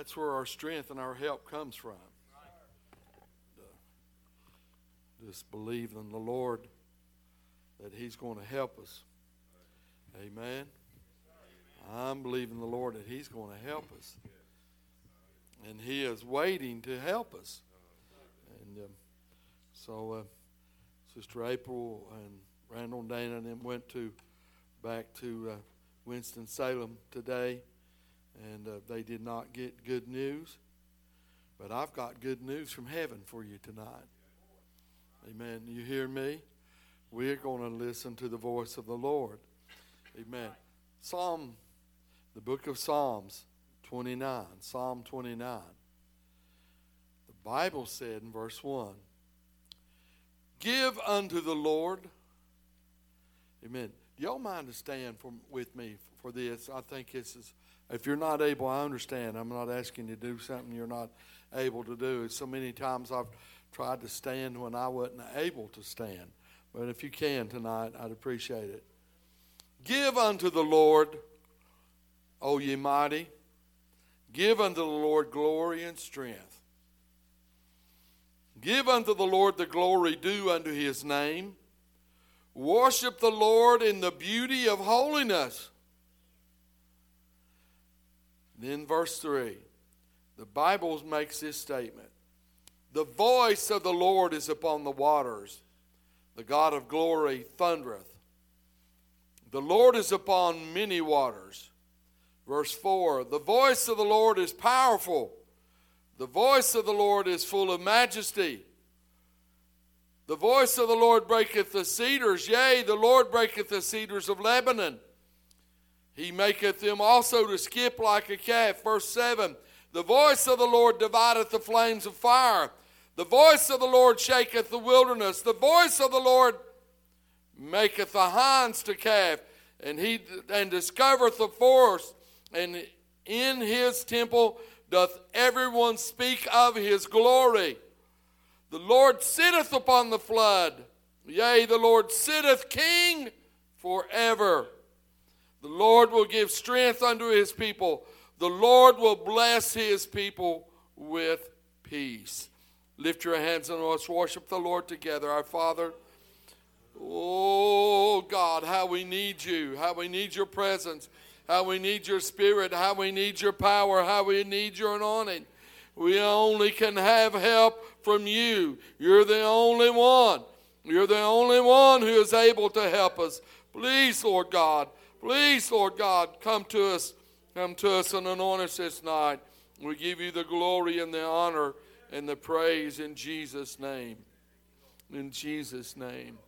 That's where our strength and our help comes from. Just believe in the Lord that He's going to help us. Amen. I'm believing the Lord that He's going to help us. And He is waiting to help us. And um, so, uh, Sister April and Randall and Dana and them went to back to uh, Winston Salem today, and uh, they did not get good news. But I've got good news from heaven for you tonight. Amen. You hear me? We're going to listen to the voice of the Lord. Amen. Psalm, the book of Psalms 29, Psalm 29. The Bible said in verse 1 Give unto the Lord. Amen. Y'all mind to stand for, with me for this? I think this is, if you're not able, I understand. I'm not asking you to do something you're not able to do. So many times I've tried to stand when I wasn't able to stand. But if you can tonight, I'd appreciate it. Give unto the Lord, O ye mighty, give unto the Lord glory and strength. Give unto the Lord the glory due unto his name. Worship the Lord in the beauty of holiness. Then, verse 3, the Bible makes this statement the voice of the Lord is upon the waters. The God of glory thundereth. The Lord is upon many waters. Verse 4 The voice of the Lord is powerful. The voice of the Lord is full of majesty. The voice of the Lord breaketh the cedars. Yea, the Lord breaketh the cedars of Lebanon. He maketh them also to skip like a calf. Verse 7 The voice of the Lord divideth the flames of fire. The voice of the Lord shaketh the wilderness. The voice of the Lord maketh the hinds to calve, and he and discovereth the forest. And in his temple doth everyone speak of his glory. The Lord sitteth upon the flood. Yea, the Lord sitteth king forever. The Lord will give strength unto his people. The Lord will bless his people with peace. Lift your hands and let's worship the Lord together. Our Father, oh God, how we need you, how we need your presence, how we need your spirit, how we need your power, how we need your anointing. We only can have help from you. You're the only one. You're the only one who is able to help us. Please, Lord God, please, Lord God, come to us. Come to us and anoint us this night. We give you the glory and the honor and the praise in Jesus' name. In Jesus' name.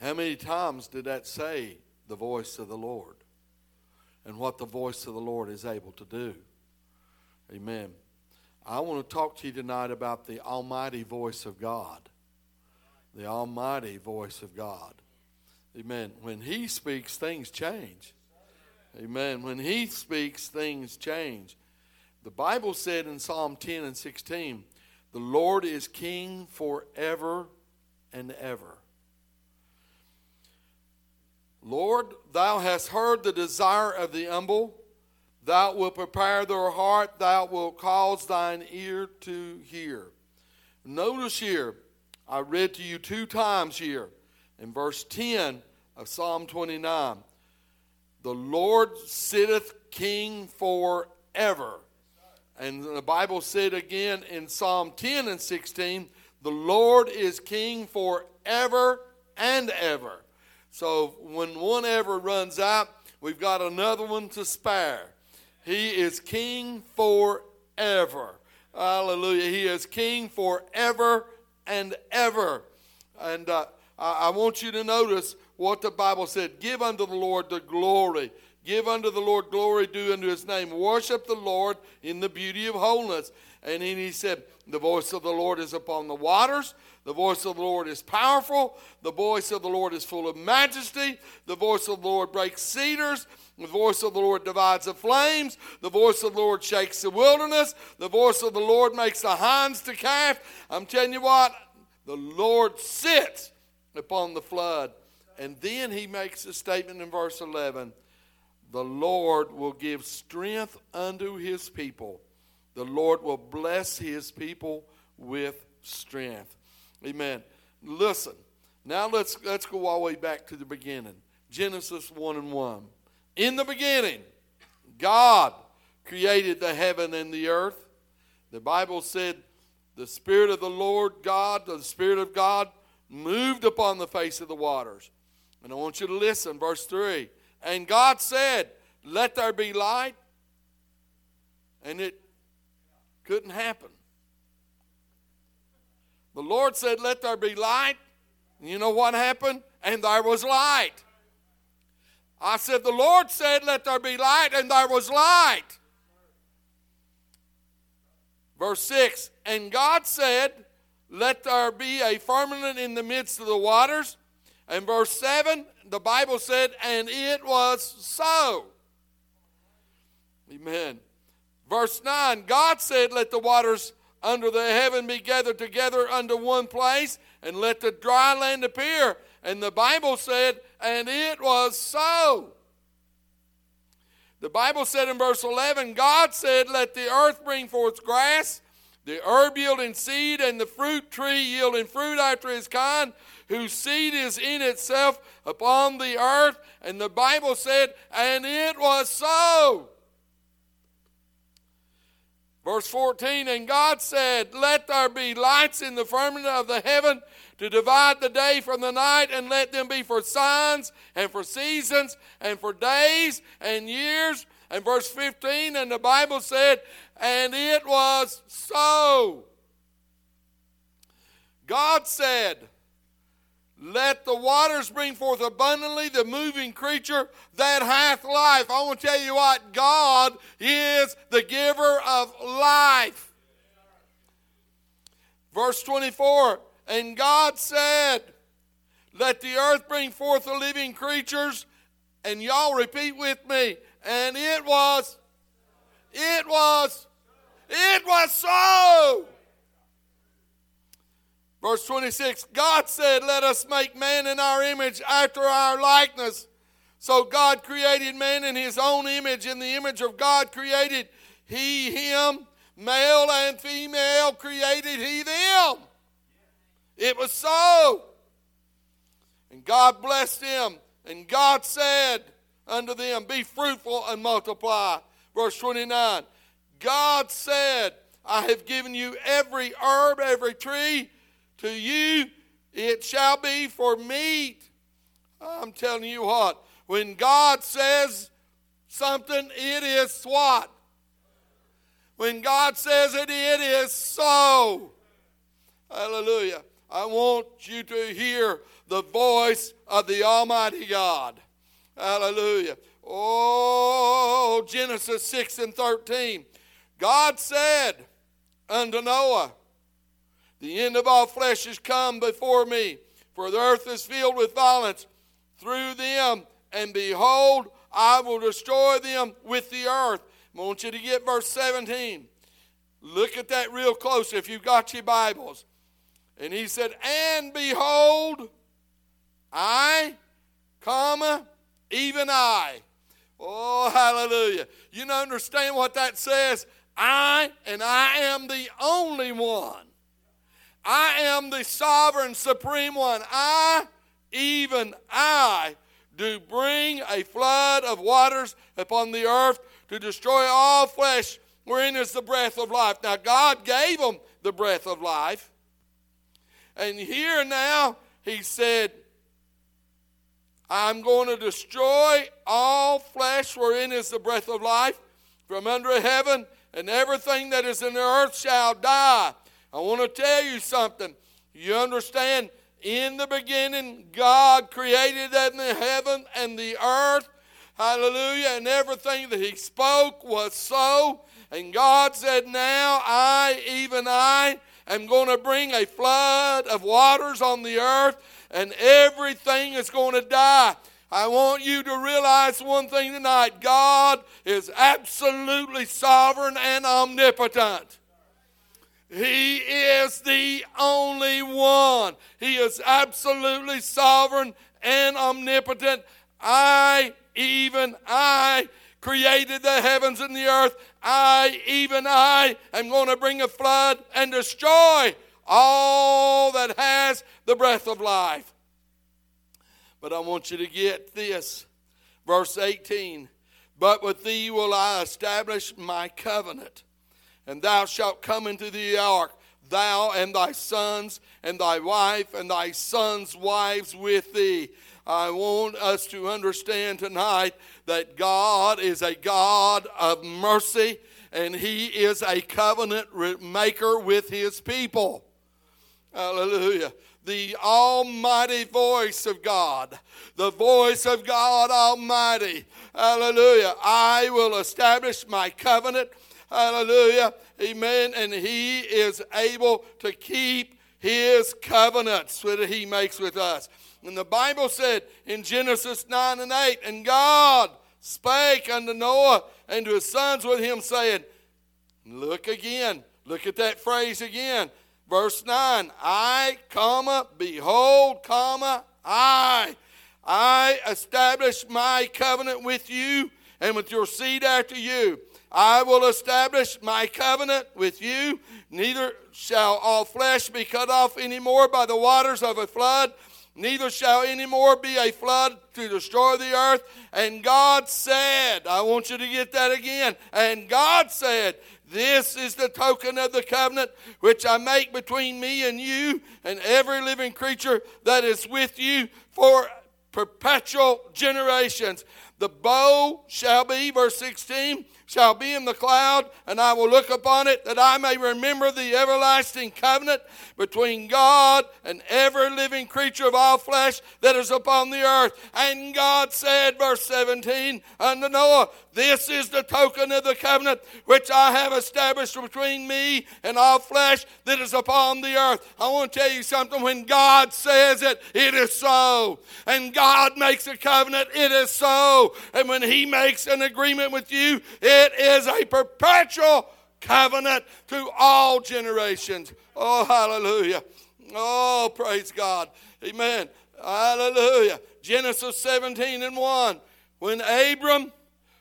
How many times did that say the voice of the Lord and what the voice of the Lord is able to do? Amen. I want to talk to you tonight about the almighty voice of God. The almighty voice of God. Amen. When He speaks, things change. Amen. When he speaks, things change. The Bible said in Psalm 10 and 16, the Lord is king forever and ever. Lord, thou hast heard the desire of the humble. Thou wilt prepare their heart. Thou wilt cause thine ear to hear. Notice here, I read to you two times here in verse 10 of Psalm 29. The Lord sitteth king forever. And the Bible said again in Psalm 10 and 16, the Lord is king forever and ever. So when one ever runs out, we've got another one to spare. He is king forever. Hallelujah. He is king forever and ever. And uh, I want you to notice what the Bible said. Give unto the Lord the glory. Give unto the Lord glory due unto his name. Worship the Lord in the beauty of holiness. And then he said, The voice of the Lord is upon the waters. The voice of the Lord is powerful. The voice of the Lord is full of majesty. The voice of the Lord breaks cedars. The voice of the Lord divides the flames. The voice of the Lord shakes the wilderness. The voice of the Lord makes the hinds to calf. I'm telling you what, the Lord sits upon the flood. And then he makes a statement in verse 11 The Lord will give strength unto his people, the Lord will bless his people with strength. Amen. Listen, now let's, let's go all the way back to the beginning Genesis 1 and 1. In the beginning, God created the heaven and the earth. The Bible said, the Spirit of the Lord God, the Spirit of God, moved upon the face of the waters. And I want you to listen, verse 3. And God said, Let there be light. And it couldn't happen. The Lord said, Let there be light. You know what happened? And there was light. I said, The Lord said, Let there be light, and there was light. Verse 6 And God said, Let there be a firmament in the midst of the waters. And verse 7, the Bible said, And it was so. Amen. Verse 9, God said, Let the waters under the heaven be gathered together unto one place, and let the dry land appear. And the Bible said, And it was so. The Bible said in verse 11, God said, Let the earth bring forth grass, the herb yielding seed, and the fruit tree yielding fruit after his kind, whose seed is in itself upon the earth. And the Bible said, And it was so. Verse 14, and God said, Let there be lights in the firmament of the heaven to divide the day from the night, and let them be for signs and for seasons and for days and years. And verse 15, and the Bible said, And it was so. God said, let the waters bring forth abundantly the moving creature that hath life. I want to tell you what, God is the giver of life. Verse 24, and God said, Let the earth bring forth the living creatures, and y'all repeat with me, and it was, it was, it was so. Verse 26 God said, Let us make man in our image after our likeness. So God created man in his own image. In the image of God created he him, male and female created he them. It was so. And God blessed them. And God said unto them, Be fruitful and multiply. Verse 29 God said, I have given you every herb, every tree to you it shall be for meat. I'm telling you what, when God says something, it is what? When God says it, it is so. Hallelujah. I want you to hear the voice of the Almighty God. Hallelujah. Oh, Genesis 6 and 13. God said unto Noah, the end of all flesh is come before me, for the earth is filled with violence through them, and behold, I will destroy them with the earth. I want you to get verse 17. Look at that real close if you've got your Bibles. And he said, And behold, I, comma, even I. Oh, hallelujah. You understand what that says? I, and I am the only one. I am the sovereign, supreme one. I, even I, do bring a flood of waters upon the earth to destroy all flesh wherein is the breath of life. Now, God gave them the breath of life. And here now, He said, I'm going to destroy all flesh wherein is the breath of life from under heaven, and everything that is in the earth shall die. I want to tell you something. You understand? In the beginning, God created the heaven and the earth. Hallelujah. And everything that He spoke was so. And God said, Now I, even I, am going to bring a flood of waters on the earth, and everything is going to die. I want you to realize one thing tonight God is absolutely sovereign and omnipotent. He is the only one. He is absolutely sovereign and omnipotent. I, even I, created the heavens and the earth. I, even I, am going to bring a flood and destroy all that has the breath of life. But I want you to get this. Verse 18 But with thee will I establish my covenant, and thou shalt come into the ark, thou and thy sons, and thy wife, and thy sons' wives with thee. I want us to understand tonight that God is a God of mercy and He is a covenant maker with His people. Hallelujah. The Almighty voice of God, the voice of God Almighty. Hallelujah. I will establish my covenant. Hallelujah. Amen. And He is able to keep His covenants that He makes with us. And the Bible said in Genesis 9 and 8, and God spake unto Noah and to his sons with him, saying, Look again, look at that phrase again. Verse 9, I, comma, behold, comma, I. I establish my covenant with you and with your seed after you. I will establish my covenant with you. Neither shall all flesh be cut off any more by the waters of a flood, neither shall any more be a flood to destroy the earth. And God said, I want you to get that again. And God said, This is the token of the covenant which I make between me and you and every living creature that is with you for perpetual generations. The bow shall be, verse 16, shall be in the cloud, and I will look upon it that I may remember the everlasting covenant between God and every living creature of all flesh that is upon the earth. And God said, verse 17, unto Noah, This is the token of the covenant which I have established between me and all flesh that is upon the earth. I want to tell you something. When God says it, it is so. And God makes a covenant, it is so. And when He makes an agreement with you, it is a perpetual covenant to all generations. Oh, hallelujah. Oh, praise God. Amen. Hallelujah. Genesis 17 and 1. When Abram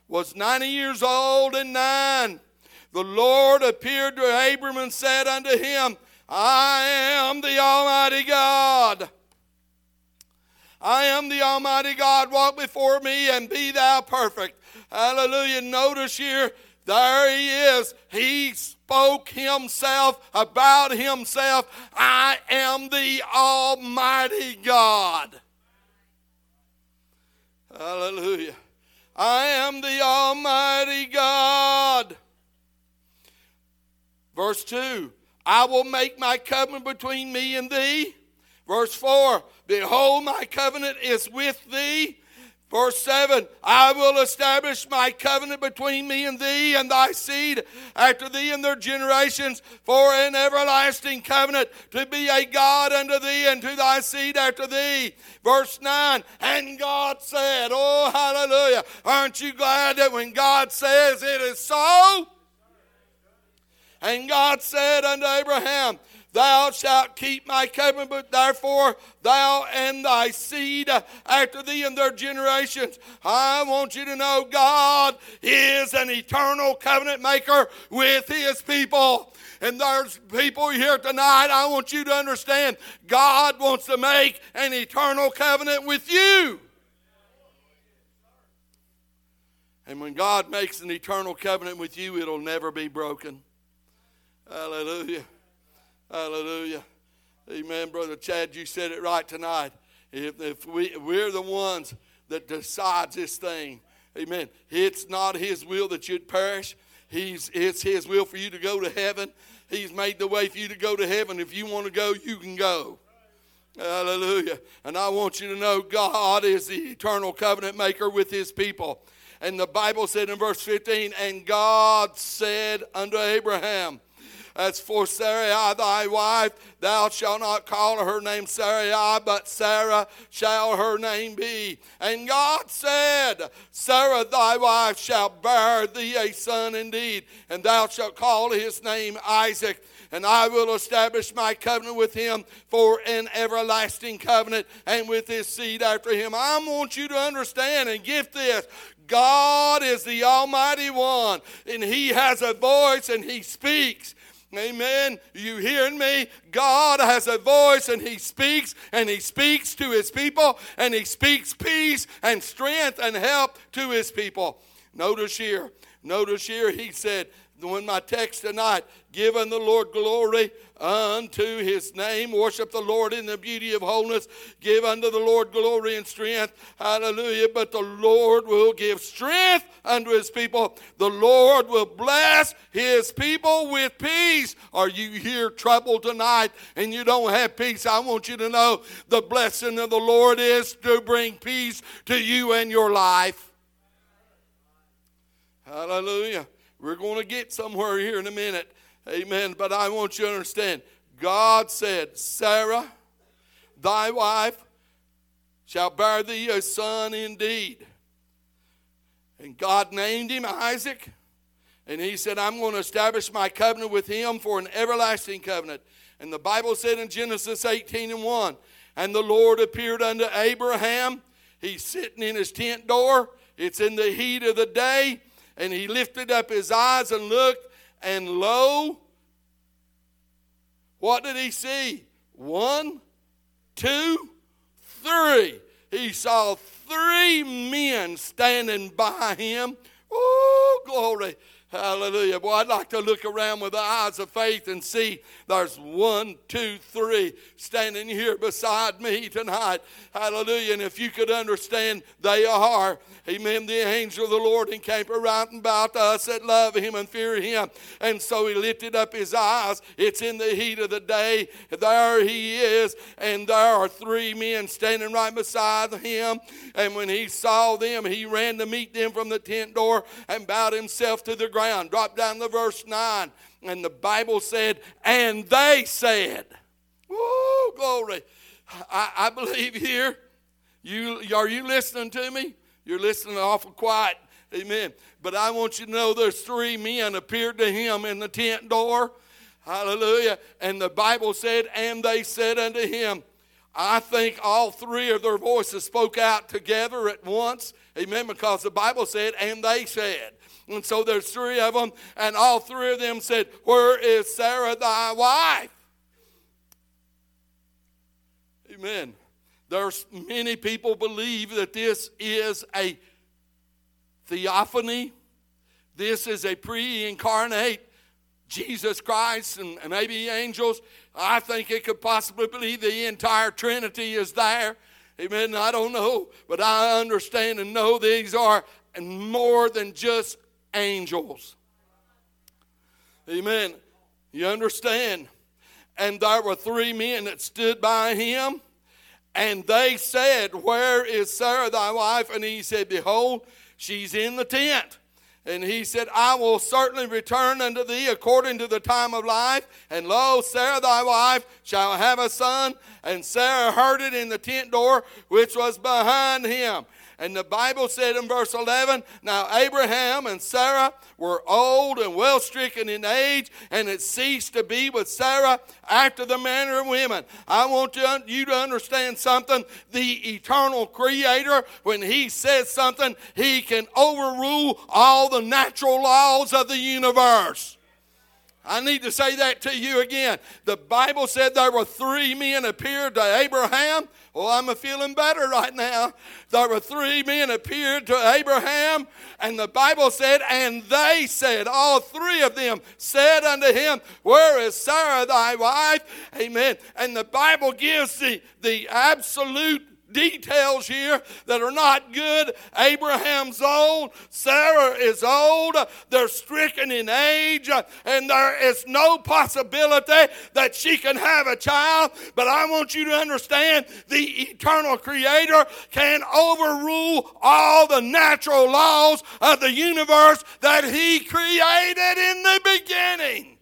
was 90 years old and nine, the Lord appeared to Abram and said unto him, I am the Almighty God. I am the Almighty God. Walk before me and be thou perfect. Hallelujah. Notice here, there he is. He spoke himself about himself I am the Almighty God. Hallelujah. I am the Almighty God. Verse 2 I will make my covenant between me and thee. Verse 4 Behold, my covenant is with thee Verse 7 I will establish my covenant between me and thee and thy seed after thee and their generations for an everlasting covenant to be a God unto thee and to thy seed after thee. Verse 9 And God said, Oh, hallelujah. Aren't you glad that when God says it is so? And God said unto Abraham, Thou shalt keep my covenant, but therefore thou and thy seed after thee and their generations. I want you to know God is an eternal covenant maker with his people. And there's people here tonight, I want you to understand God wants to make an eternal covenant with you. And when God makes an eternal covenant with you, it'll never be broken. Hallelujah. Hallelujah. Amen, Brother Chad. You said it right tonight. If, if we, we're the ones that decides this thing, amen. It's not His will that you'd perish. He's, it's His will for you to go to heaven. He's made the way for you to go to heaven. If you want to go, you can go. Hallelujah. And I want you to know God is the eternal covenant maker with His people. And the Bible said in verse 15, And God said unto Abraham, As for Sarai thy wife, thou shalt not call her name Sarai, but Sarah shall her name be. And God said, Sarah thy wife shall bear thee a son indeed, and thou shalt call his name Isaac and I will establish my covenant with him for an everlasting covenant and with his seed after him. I want you to understand and get this. God is the Almighty One, and He has a voice and He speaks. Amen. You hearing me? God has a voice and He speaks, and He speaks to His people, and He speaks peace and strength and help to His people. Notice here, notice here, He said, when my text tonight, giving the Lord glory unto his name. Worship the Lord in the beauty of holiness. Give unto the Lord glory and strength. Hallelujah. But the Lord will give strength unto his people. The Lord will bless his people with peace. Are you here troubled tonight and you don't have peace? I want you to know the blessing of the Lord is to bring peace to you and your life. Hallelujah. We're going to get somewhere here in a minute. Amen. But I want you to understand God said, Sarah, thy wife, shall bear thee a son indeed. And God named him Isaac. And he said, I'm going to establish my covenant with him for an everlasting covenant. And the Bible said in Genesis 18 and 1, and the Lord appeared unto Abraham. He's sitting in his tent door. It's in the heat of the day. And he lifted up his eyes and looked, and lo, what did he see? One, two, three. He saw three men standing by him. Oh, glory. Hallelujah. Boy, I'd like to look around with the eyes of faith and see there's one, two, three standing here beside me tonight. Hallelujah. And if you could understand, they are, amen, the angel of the Lord encamp around about us that love him and fear him. And so he lifted up his eyes. It's in the heat of the day. There he is. And there are three men standing right beside him. And when he saw them, he ran to meet them from the tent door and bowed himself to the ground. Drop down to verse 9. And the Bible said, and they said, Woo, glory. I, I believe here, you are you listening to me? You're listening awful quiet. Amen. But I want you to know there's three men appeared to him in the tent door. Hallelujah. And the Bible said, and they said unto him, I think all three of their voices spoke out together at once. Amen. Because the Bible said, and they said. And so there's three of them, and all three of them said, Where is Sarah thy wife? Amen. There's many people believe that this is a theophany. This is a pre-incarnate Jesus Christ and maybe angels. I think it could possibly be the entire Trinity is there. Amen. I don't know, but I understand and know these are more than just angels. Amen. You understand? And there were three men that stood by him, and they said, Where is Sarah thy wife? And he said, Behold, she's in the tent. And he said, I will certainly return unto thee according to the time of life. And lo, Sarah thy wife shall have a son. And Sarah heard it in the tent door which was behind him. And the Bible said in verse 11 Now Abraham and Sarah were old and well stricken in age, and it ceased to be with Sarah after the manner of women. I want you to understand something. The eternal Creator, when He says something, He can overrule all the natural laws of the universe. I need to say that to you again. The Bible said there were three men appeared to Abraham. Well, I'm feeling better right now. There were three men appeared to Abraham, and the Bible said, and they said, all three of them said unto him, Where is Sarah thy wife? Amen. And the Bible gives the, the absolute details here that are not good. Abraham's old, Sarah is old, they're stricken in age, and there is no possibility that she can have a child. But I want you to understand the eternal Creator can overrule all the natural laws of the universe that He created in the beginning.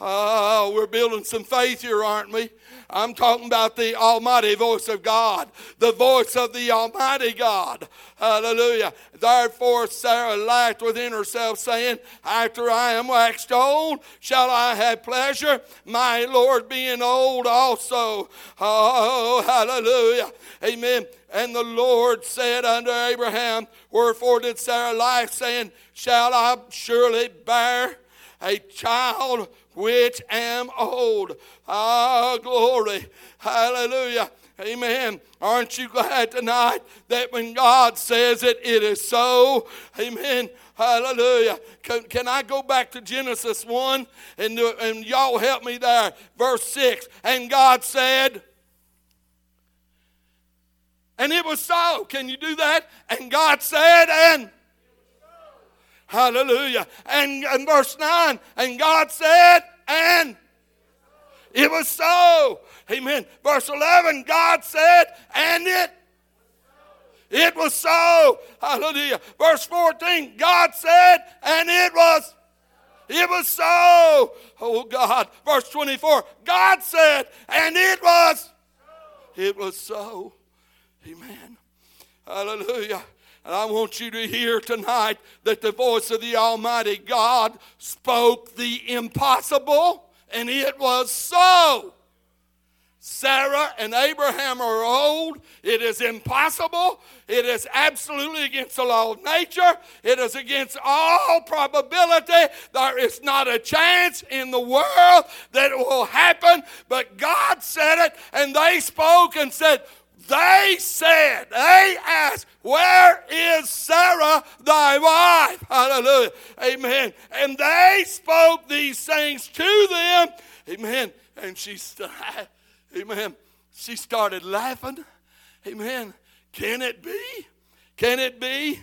Oh, we're building some faith here, aren't we? I'm talking about the almighty voice of God, the voice of the almighty God. Hallelujah. Therefore, Sarah laughed within herself, saying, After I am waxed old, shall I have pleasure, my Lord being old also. Oh, hallelujah. Amen. And the Lord said unto Abraham, Wherefore did Sarah laugh, saying, Shall I surely bear a child which am old. Ah, glory. Hallelujah. Amen. Aren't you glad tonight that when God says it, it is so? Amen. Hallelujah. Can, can I go back to Genesis 1 and, and y'all help me there? Verse 6. And God said, and it was so. Can you do that? And God said, and Hallelujah. And, and verse 9, and God said, and it was so. Amen. Verse 11, God said, and it it was so. Hallelujah. Verse 14, God said, and it was. It was so. Oh God. Verse 24, God said, and it was. It was so. Amen. Hallelujah. And I want you to hear tonight that the voice of the Almighty God spoke the impossible, and it was so. Sarah and Abraham are old. It is impossible. It is absolutely against the law of nature. It is against all probability. There is not a chance in the world that it will happen. But God said it, and they spoke and said, they said, they asked, Where is Sarah thy wife? Hallelujah. Amen. And they spoke these things to them. Amen. And she, amen. She started laughing. Amen. Can it be? Can it be?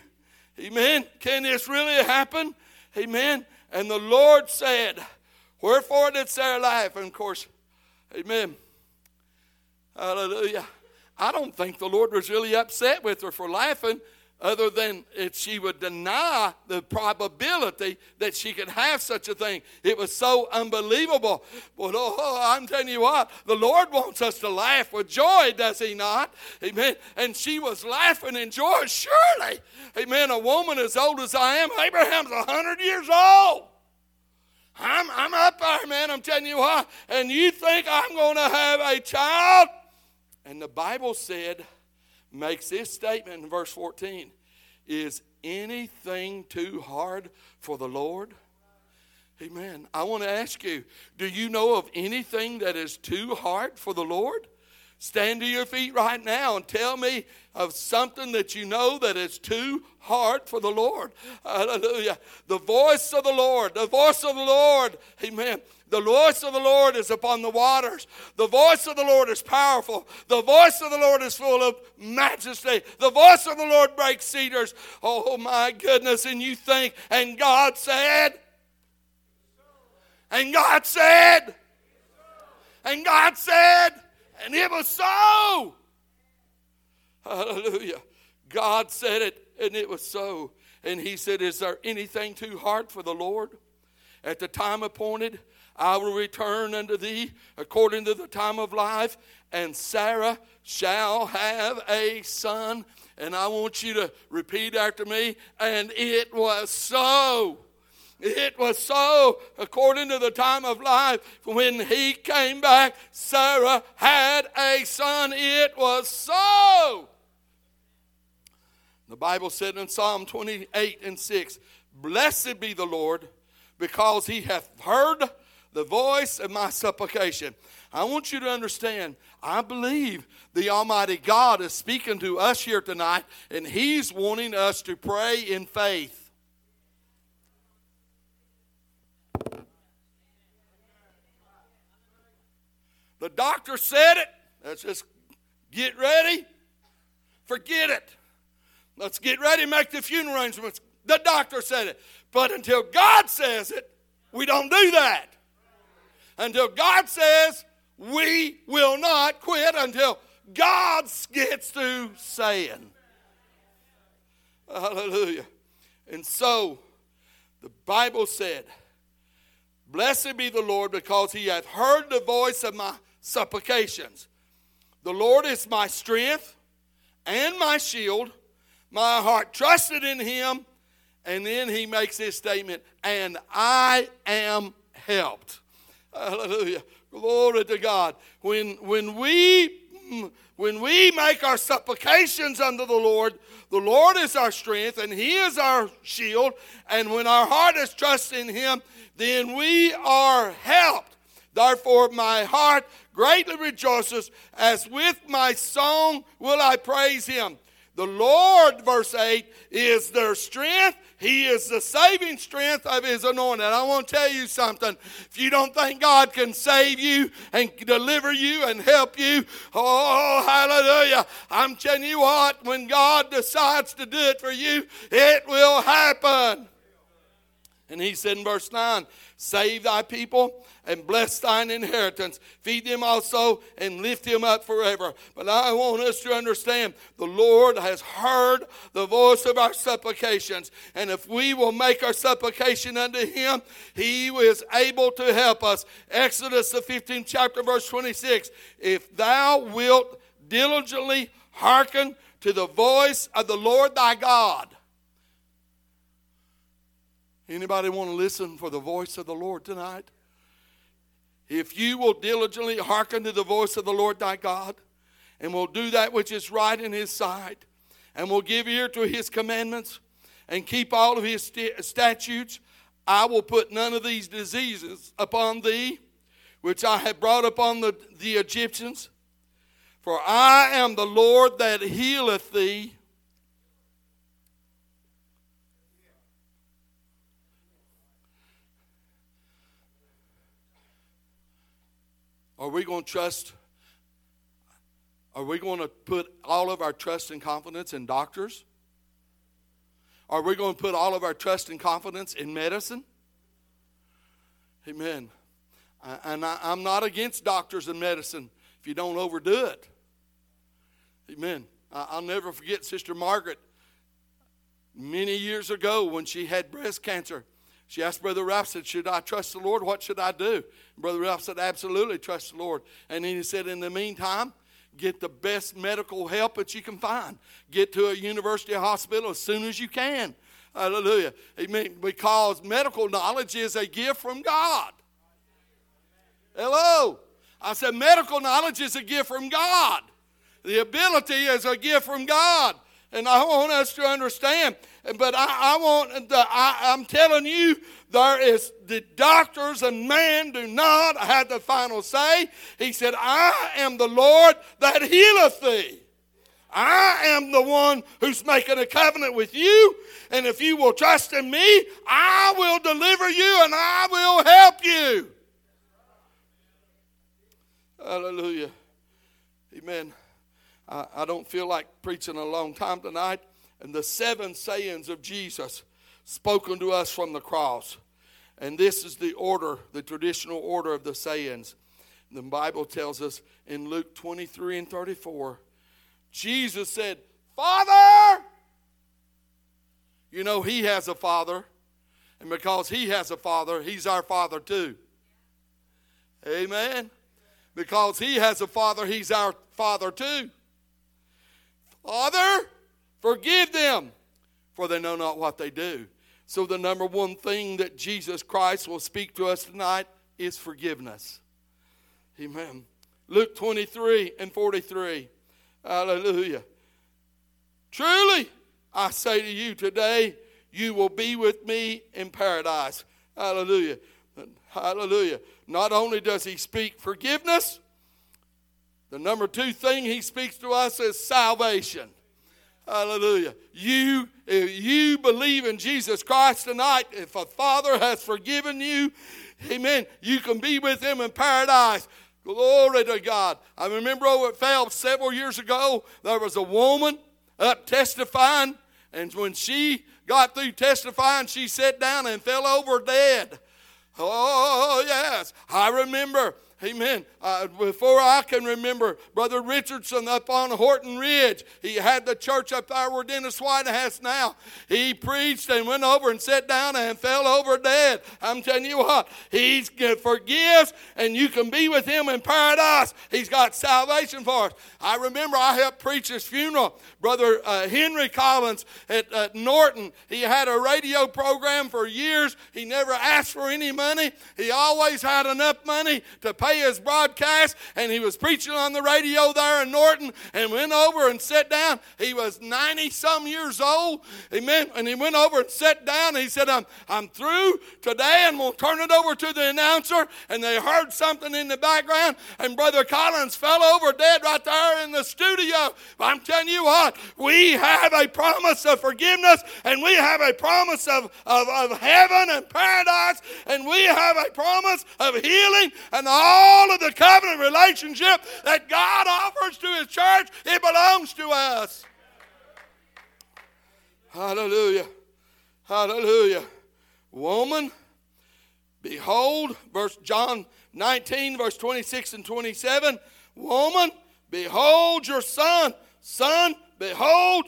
Amen. Can this really happen? Amen. And the Lord said, Wherefore did Sarah laugh? And of course, amen. Hallelujah. I don't think the Lord was really upset with her for laughing, other than if she would deny the probability that she could have such a thing. It was so unbelievable. But oh, I'm telling you what, the Lord wants us to laugh with joy, does He not? Amen. And she was laughing in joy, surely. Amen. A woman as old as I am, Abraham's 100 years old. I'm, I'm up there, man. I'm telling you what. And you think I'm going to have a child? And the Bible said, makes this statement in verse 14 Is anything too hard for the Lord? Amen. I want to ask you do you know of anything that is too hard for the Lord? Stand to your feet right now and tell me of something that you know that is too hard for the Lord. Hallelujah. The voice of the Lord, the voice of the Lord. Amen. The voice of the Lord is upon the waters. The voice of the Lord is powerful. The voice of the Lord is full of majesty. The voice of the Lord breaks cedars. Oh my goodness. And you think, and God said, and God said, and God said, and it was so. Hallelujah. God said it, and it was so. And he said, Is there anything too hard for the Lord? At the time appointed, I will return unto thee according to the time of life, and Sarah shall have a son. And I want you to repeat after me, and it was so. It was so, according to the time of life, when he came back, Sarah had a son. It was so. The Bible said in Psalm 28 and 6 Blessed be the Lord, because he hath heard the voice of my supplication. I want you to understand, I believe the Almighty God is speaking to us here tonight, and He's wanting us to pray in faith. The doctor said it. Let's just get ready. Forget it. Let's get ready, make the funeral arrangements. The doctor said it. But until God says it, we don't do that until God says we will not quit until God gets through saying. Hallelujah. And so the Bible said, Blessed be the Lord, because he hath heard the voice of my supplications. The Lord is my strength and my shield. My heart trusted in him. And then he makes this statement, and I am helped. Hallelujah. Glory to God. When, when, we, mm, when we make our supplications unto the Lord, the Lord is our strength and He is our shield. And when our heart is trusting Him, then we are helped. Therefore, my heart greatly rejoices, as with my song will I praise Him. The Lord, verse 8, is their strength. He is the saving strength of His anointed. I want to tell you something. If you don't think God can save you and deliver you and help you, oh, hallelujah. I'm telling you what, when God decides to do it for you, it will happen. And He said in verse 9, Save thy people and bless thine inheritance. Feed them also and lift them up forever. But I want us to understand the Lord has heard the voice of our supplications. And if we will make our supplication unto him, he is able to help us. Exodus, the 15th chapter, verse 26. If thou wilt diligently hearken to the voice of the Lord thy God, Anybody want to listen for the voice of the Lord tonight? If you will diligently hearken to the voice of the Lord thy God, and will do that which is right in his sight, and will give ear to his commandments, and keep all of his st- statutes, I will put none of these diseases upon thee, which I have brought upon the, the Egyptians. For I am the Lord that healeth thee. Are we going to trust? Are we going to put all of our trust and confidence in doctors? Are we going to put all of our trust and confidence in medicine? Amen. And I, am not against doctors and medicine if you don't overdo it. Amen. I'll never forget Sister Margaret many years ago when she had breast cancer. She asked Brother Ralph, said, Should I trust the Lord? What should I do? Brother Ralph said, Absolutely trust the Lord. And then he said, In the meantime, get the best medical help that you can find. Get to a university hospital as soon as you can. Hallelujah. Amen. Because medical knowledge is a gift from God. Hello. I said, medical knowledge is a gift from God. The ability is a gift from God. And I want us to understand. But I, I want, the, I, I'm telling you, there is the doctors and man do not have the final say. He said, I am the Lord that healeth thee. I am the one who's making a covenant with you. And if you will trust in me, I will deliver you and I will help you. Hallelujah. Amen. I, I don't feel like preaching a long time tonight. And the seven sayings of Jesus spoken to us from the cross. And this is the order, the traditional order of the sayings. The Bible tells us in Luke 23 and 34, Jesus said, Father! You know, He has a Father. And because He has a Father, He's our Father too. Amen. Because He has a Father, He's our Father too. Father, forgive them, for they know not what they do. So, the number one thing that Jesus Christ will speak to us tonight is forgiveness. Amen. Luke 23 and 43. Hallelujah. Truly, I say to you today, you will be with me in paradise. Hallelujah. Hallelujah. Not only does he speak forgiveness, the number two thing he speaks to us is salvation. Hallelujah. You, if you believe in Jesus Christ tonight, if a father has forgiven you, amen, you can be with him in paradise. Glory to God. I remember over at Phelps several years ago, there was a woman up testifying, and when she got through testifying, she sat down and fell over dead. Oh, yes. I remember amen, uh, before I can remember, Brother Richardson up on Horton Ridge, he had the church up there where Dennis White has now. He preached and went over and sat down and fell over dead. I'm telling you what, he forgives and you can be with him in paradise. He's got salvation for us. I remember I helped preach his funeral. Brother uh, Henry Collins at, at Norton, he had a radio program for years. He never asked for any money. He always had enough money to pay his broadcast, and he was preaching on the radio there in Norton and went over and sat down. He was 90 some years old. Amen. And he went over and sat down. And he said, I'm, I'm through today and we'll turn it over to the announcer. And they heard something in the background, and Brother Collins fell over dead right there in the studio. I'm telling you what, we have a promise of forgiveness, and we have a promise of, of, of heaven and paradise, and we have a promise of healing and all of the covenant relationship that God offers to His church. It belongs to us. Hallelujah. Hallelujah. Woman, behold, verse John 19, verse 26 and 27. Woman, behold your son. Son, behold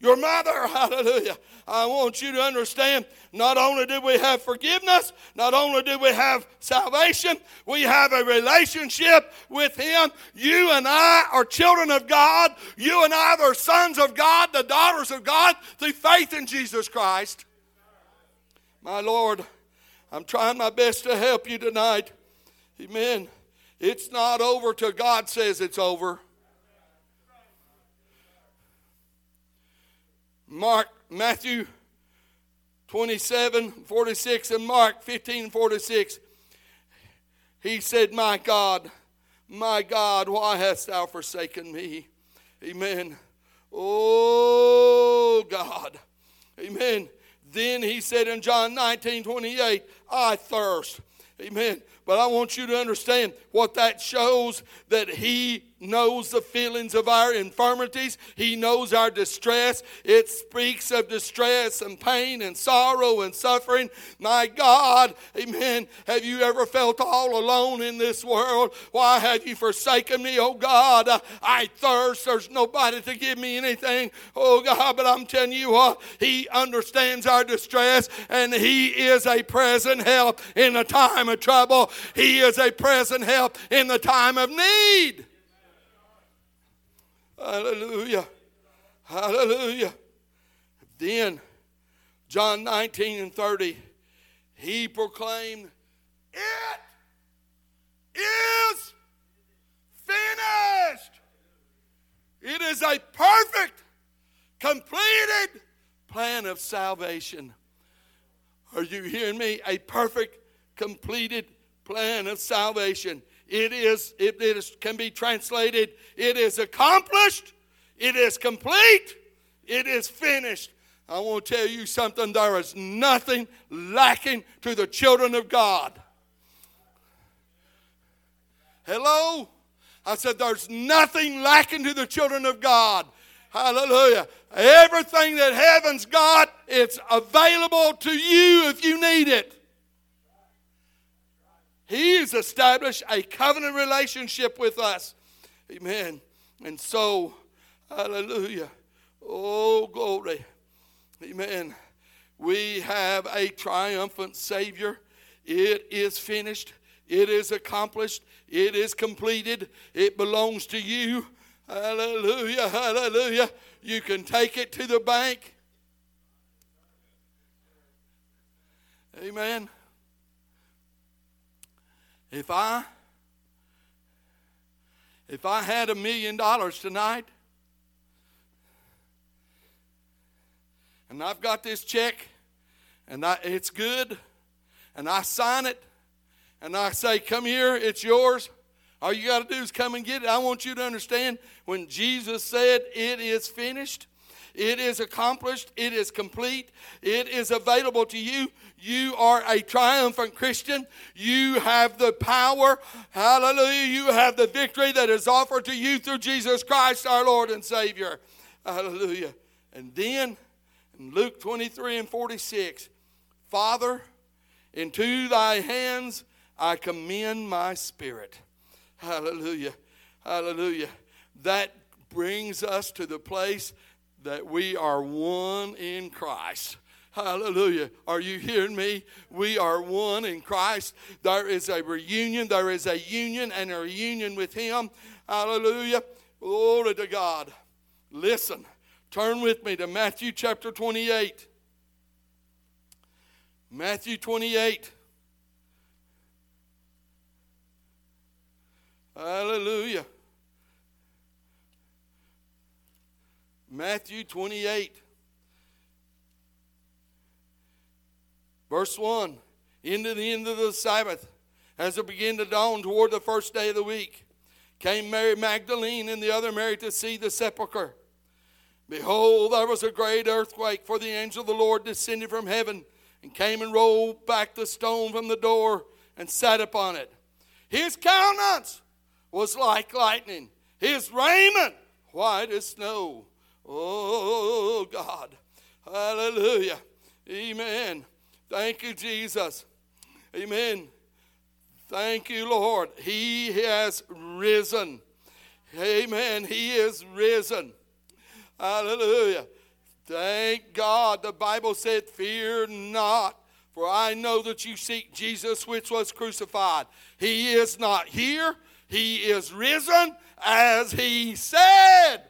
your mother. Hallelujah. I want you to understand not only do we have forgiveness, not only do we have salvation, we have a relationship with Him. You and I are children of God. You and I are sons of God, the daughters of God, through faith in Jesus Christ. My Lord, I'm trying my best to help you tonight. Amen. It's not over till God says it's over. Mark, Matthew 27, 46, and Mark 15, 46. He said, My God, my God, why hast thou forsaken me? Amen. Oh, God. Amen. Then he said in John 19, 28, I thirst. Amen. But I want you to understand what that shows that He knows the feelings of our infirmities. He knows our distress. It speaks of distress and pain and sorrow and suffering. My God, amen. Have you ever felt all alone in this world? Why have you forsaken me, oh God? I thirst. There's nobody to give me anything, oh God. But I'm telling you what, He understands our distress and He is a present help in a time of trouble. He is a present help in the time of need. Hallelujah. Hallelujah. Then, John 19 and 30, he proclaimed, It is finished. It is a perfect, completed plan of salvation. Are you hearing me? A perfect, completed plan of salvation. It is, it is, can be translated, it is accomplished, it is complete, it is finished. I want to tell you something there is nothing lacking to the children of God. Hello? I said, There's nothing lacking to the children of God. Hallelujah. Everything that heaven's got, it's available to you if you need it. He has established a covenant relationship with us. Amen. And so, hallelujah. Oh, glory. Amen. We have a triumphant Savior. It is finished. It is accomplished. It is completed. It belongs to you. Hallelujah. Hallelujah. You can take it to the bank. Amen. If I if I had a million dollars tonight and I've got this check and I, it's good and I sign it and I say, Come here, it's yours. All you got to do is come and get it. I want you to understand when Jesus said, It is finished, it is accomplished, it is complete, it is available to you. You are a triumphant Christian. You have the power. Hallelujah. You have the victory that is offered to you through Jesus Christ, our Lord and Savior. Hallelujah. And then in Luke 23 and 46, Father, into thy hands I commend my spirit. Hallelujah. Hallelujah. That brings us to the place that we are one in Christ. Hallelujah. Are you hearing me? We are one in Christ. There is a reunion. There is a union and a reunion with Him. Hallelujah. Glory to God. Listen, turn with me to Matthew chapter 28. Matthew 28. Hallelujah. Matthew 28, verse 1. Into the end of the Sabbath, as it began to dawn toward the first day of the week, came Mary Magdalene and the other Mary to see the sepulchre. Behold, there was a great earthquake, for the angel of the Lord descended from heaven and came and rolled back the stone from the door and sat upon it. His countenance was like lightning, his raiment white as snow. Oh, God. Hallelujah. Amen. Thank you, Jesus. Amen. Thank you, Lord. He has risen. Amen. He is risen. Hallelujah. Thank God. The Bible said, Fear not, for I know that you seek Jesus, which was crucified. He is not here, He is risen as He said.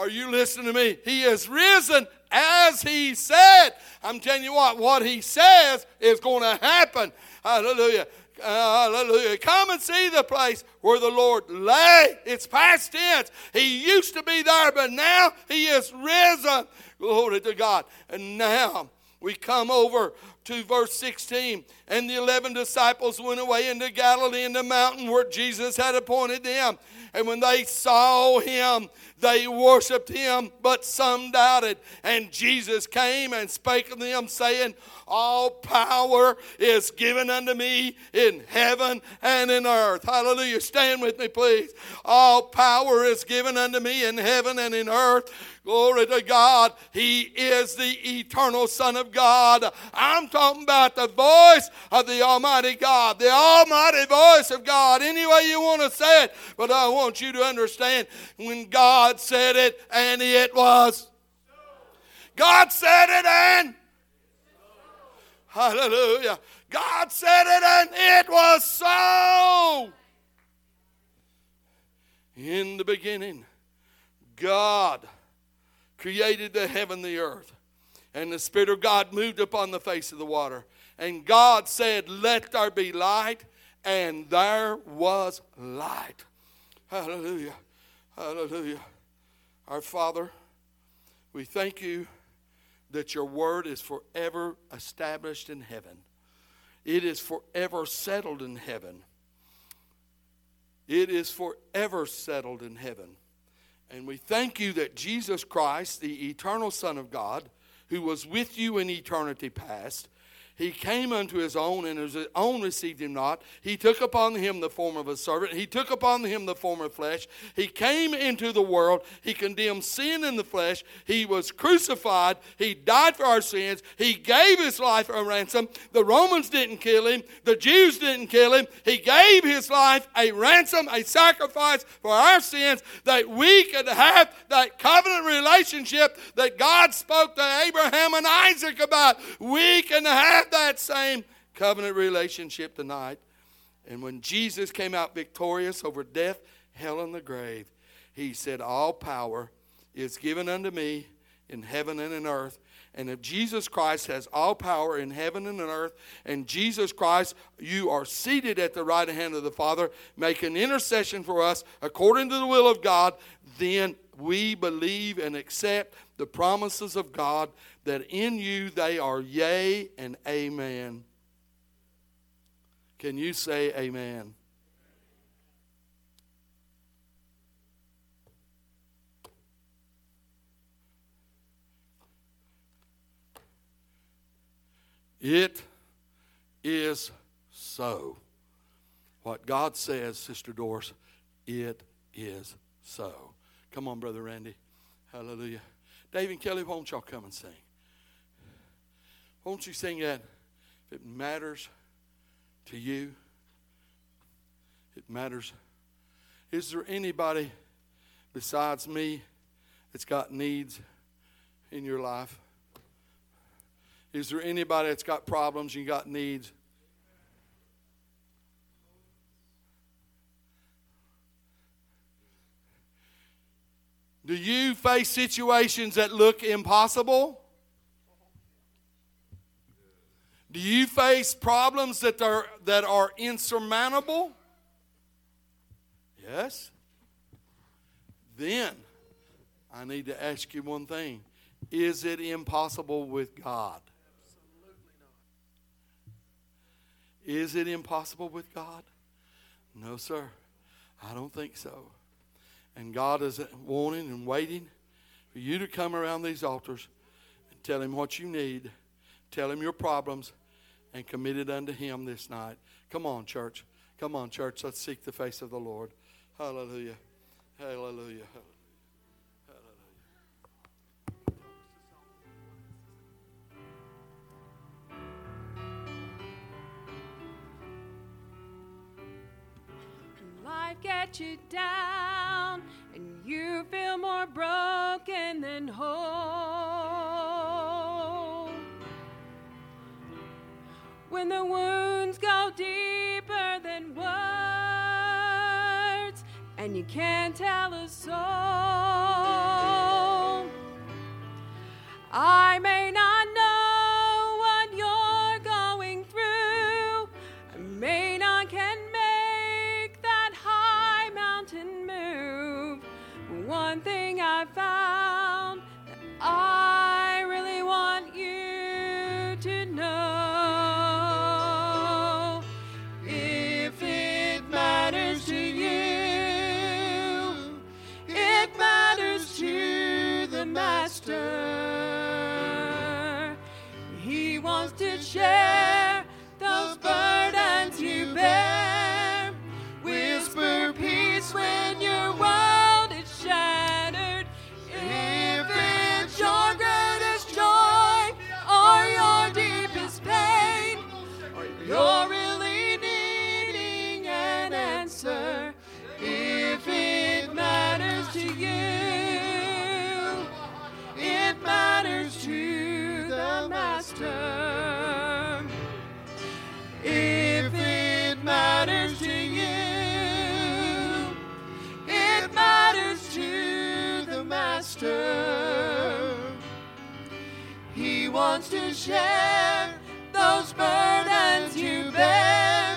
Are you listening to me? He is risen as he said. I'm telling you what, what he says is going to happen. Hallelujah. Hallelujah. Come and see the place where the Lord lay. It's past tense. He used to be there, but now he is risen. Glory to God. And now we come over to verse 16. And the 11 disciples went away into Galilee in the mountain where Jesus had appointed them. And when they saw him, they worshiped him, but some doubted. And Jesus came and spake unto them, saying, All power is given unto me in heaven and in earth. Hallelujah. Stand with me, please. All power is given unto me in heaven and in earth. Glory to God. He is the eternal Son of God. I'm talking about the voice of the Almighty God, the Almighty voice of God, any way you want to say it. But I want you to understand when God said it and it was. God said it and. Hallelujah. God said it and it was so. In the beginning, God created the heaven the earth. And the Spirit of God moved upon the face of the water. And God said, Let there be light. And there was light. Hallelujah. Hallelujah. Our Father, we thank you that your word is forever established in heaven. It is forever settled in heaven. It is forever settled in heaven. And we thank you that Jesus Christ, the eternal Son of God, who was with you in eternity past, he came unto his own, and his own received him not. He took upon him the form of a servant. He took upon him the form of flesh. He came into the world. He condemned sin in the flesh. He was crucified. He died for our sins. He gave his life a ransom. The Romans didn't kill him. The Jews didn't kill him. He gave his life a ransom, a sacrifice for our sins that we could have that covenant relationship that God spoke to Abraham and Isaac about. We can have that same covenant relationship tonight. And when Jesus came out victorious over death, hell, and the grave, he said, All power is given unto me in heaven and in earth. And if Jesus Christ has all power in heaven and in earth, and Jesus Christ, you are seated at the right hand of the Father, making intercession for us according to the will of God, then we believe and accept the promises of God that in you they are yea and amen. Can you say amen? It is so. What God says, Sister Doris, it is so. Come on, Brother Randy. Hallelujah. Dave and Kelly, won't y'all come and sing? Won't you sing that? If it matters to you, it matters Is there anybody besides me that's got needs in your life? Is there anybody that's got problems and got needs? Do you face situations that look impossible? Do you face problems that are, that are insurmountable? Yes. Then I need to ask you one thing Is it impossible with God? Is it impossible with God? No, sir. I don't think so. And God is wanting and waiting for you to come around these altars and tell Him what you need, tell Him your problems, and commit it unto Him this night. Come on, church. Come on, church. Let's seek the face of the Lord. Hallelujah. Hallelujah. Life get you down and you feel more broken than whole. When the wounds go deeper than words and you can't tell a soul. I may not Master. He wants to share those burdens you bear.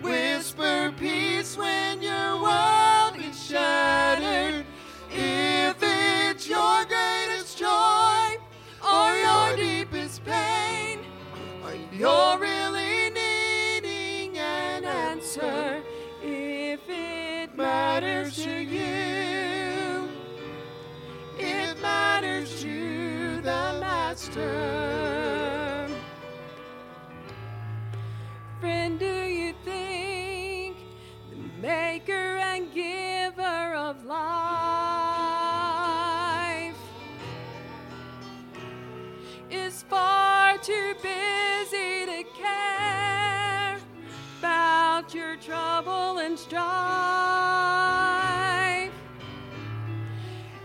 Whisper peace when your world is shattered. If it's your greatest joy or your deepest pain, or you're Master. Friend, do you think the maker and giver of life is far too busy to care about your trouble and strife?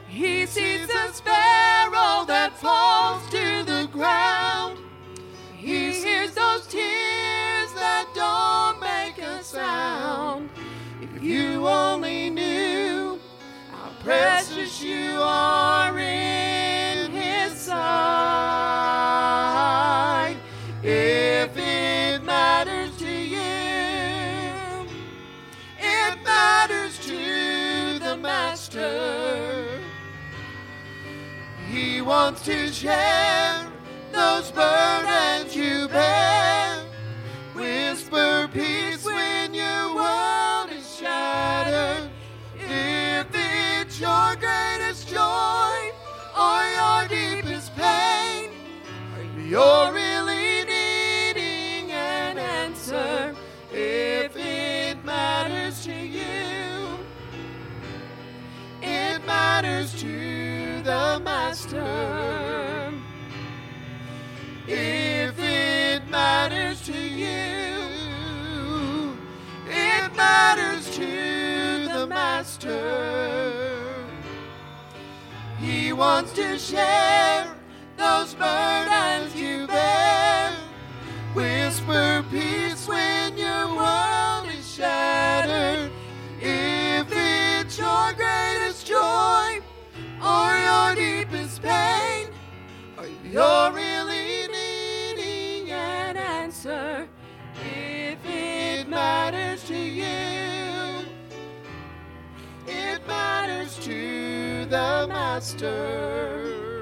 He sees the sparrow that falls to ground. He hears those tears that don't make a sound. If you only knew how precious you are in His sight. If it matters to you, it matters to the Master. He wants to share those burdens you bear. Whisper peace when your world is shattered. If it's your greatest joy or your deepest pain, you're really needing an answer, if it matters to you, it matters to the Master. If it matters to you, it matters to the Master. He wants to share those burdens you bear. Whisper peace when your world is shattered. If it's your greatest joy or your deepest pain, or needing an answer, if it matters to you, it matters to the Master.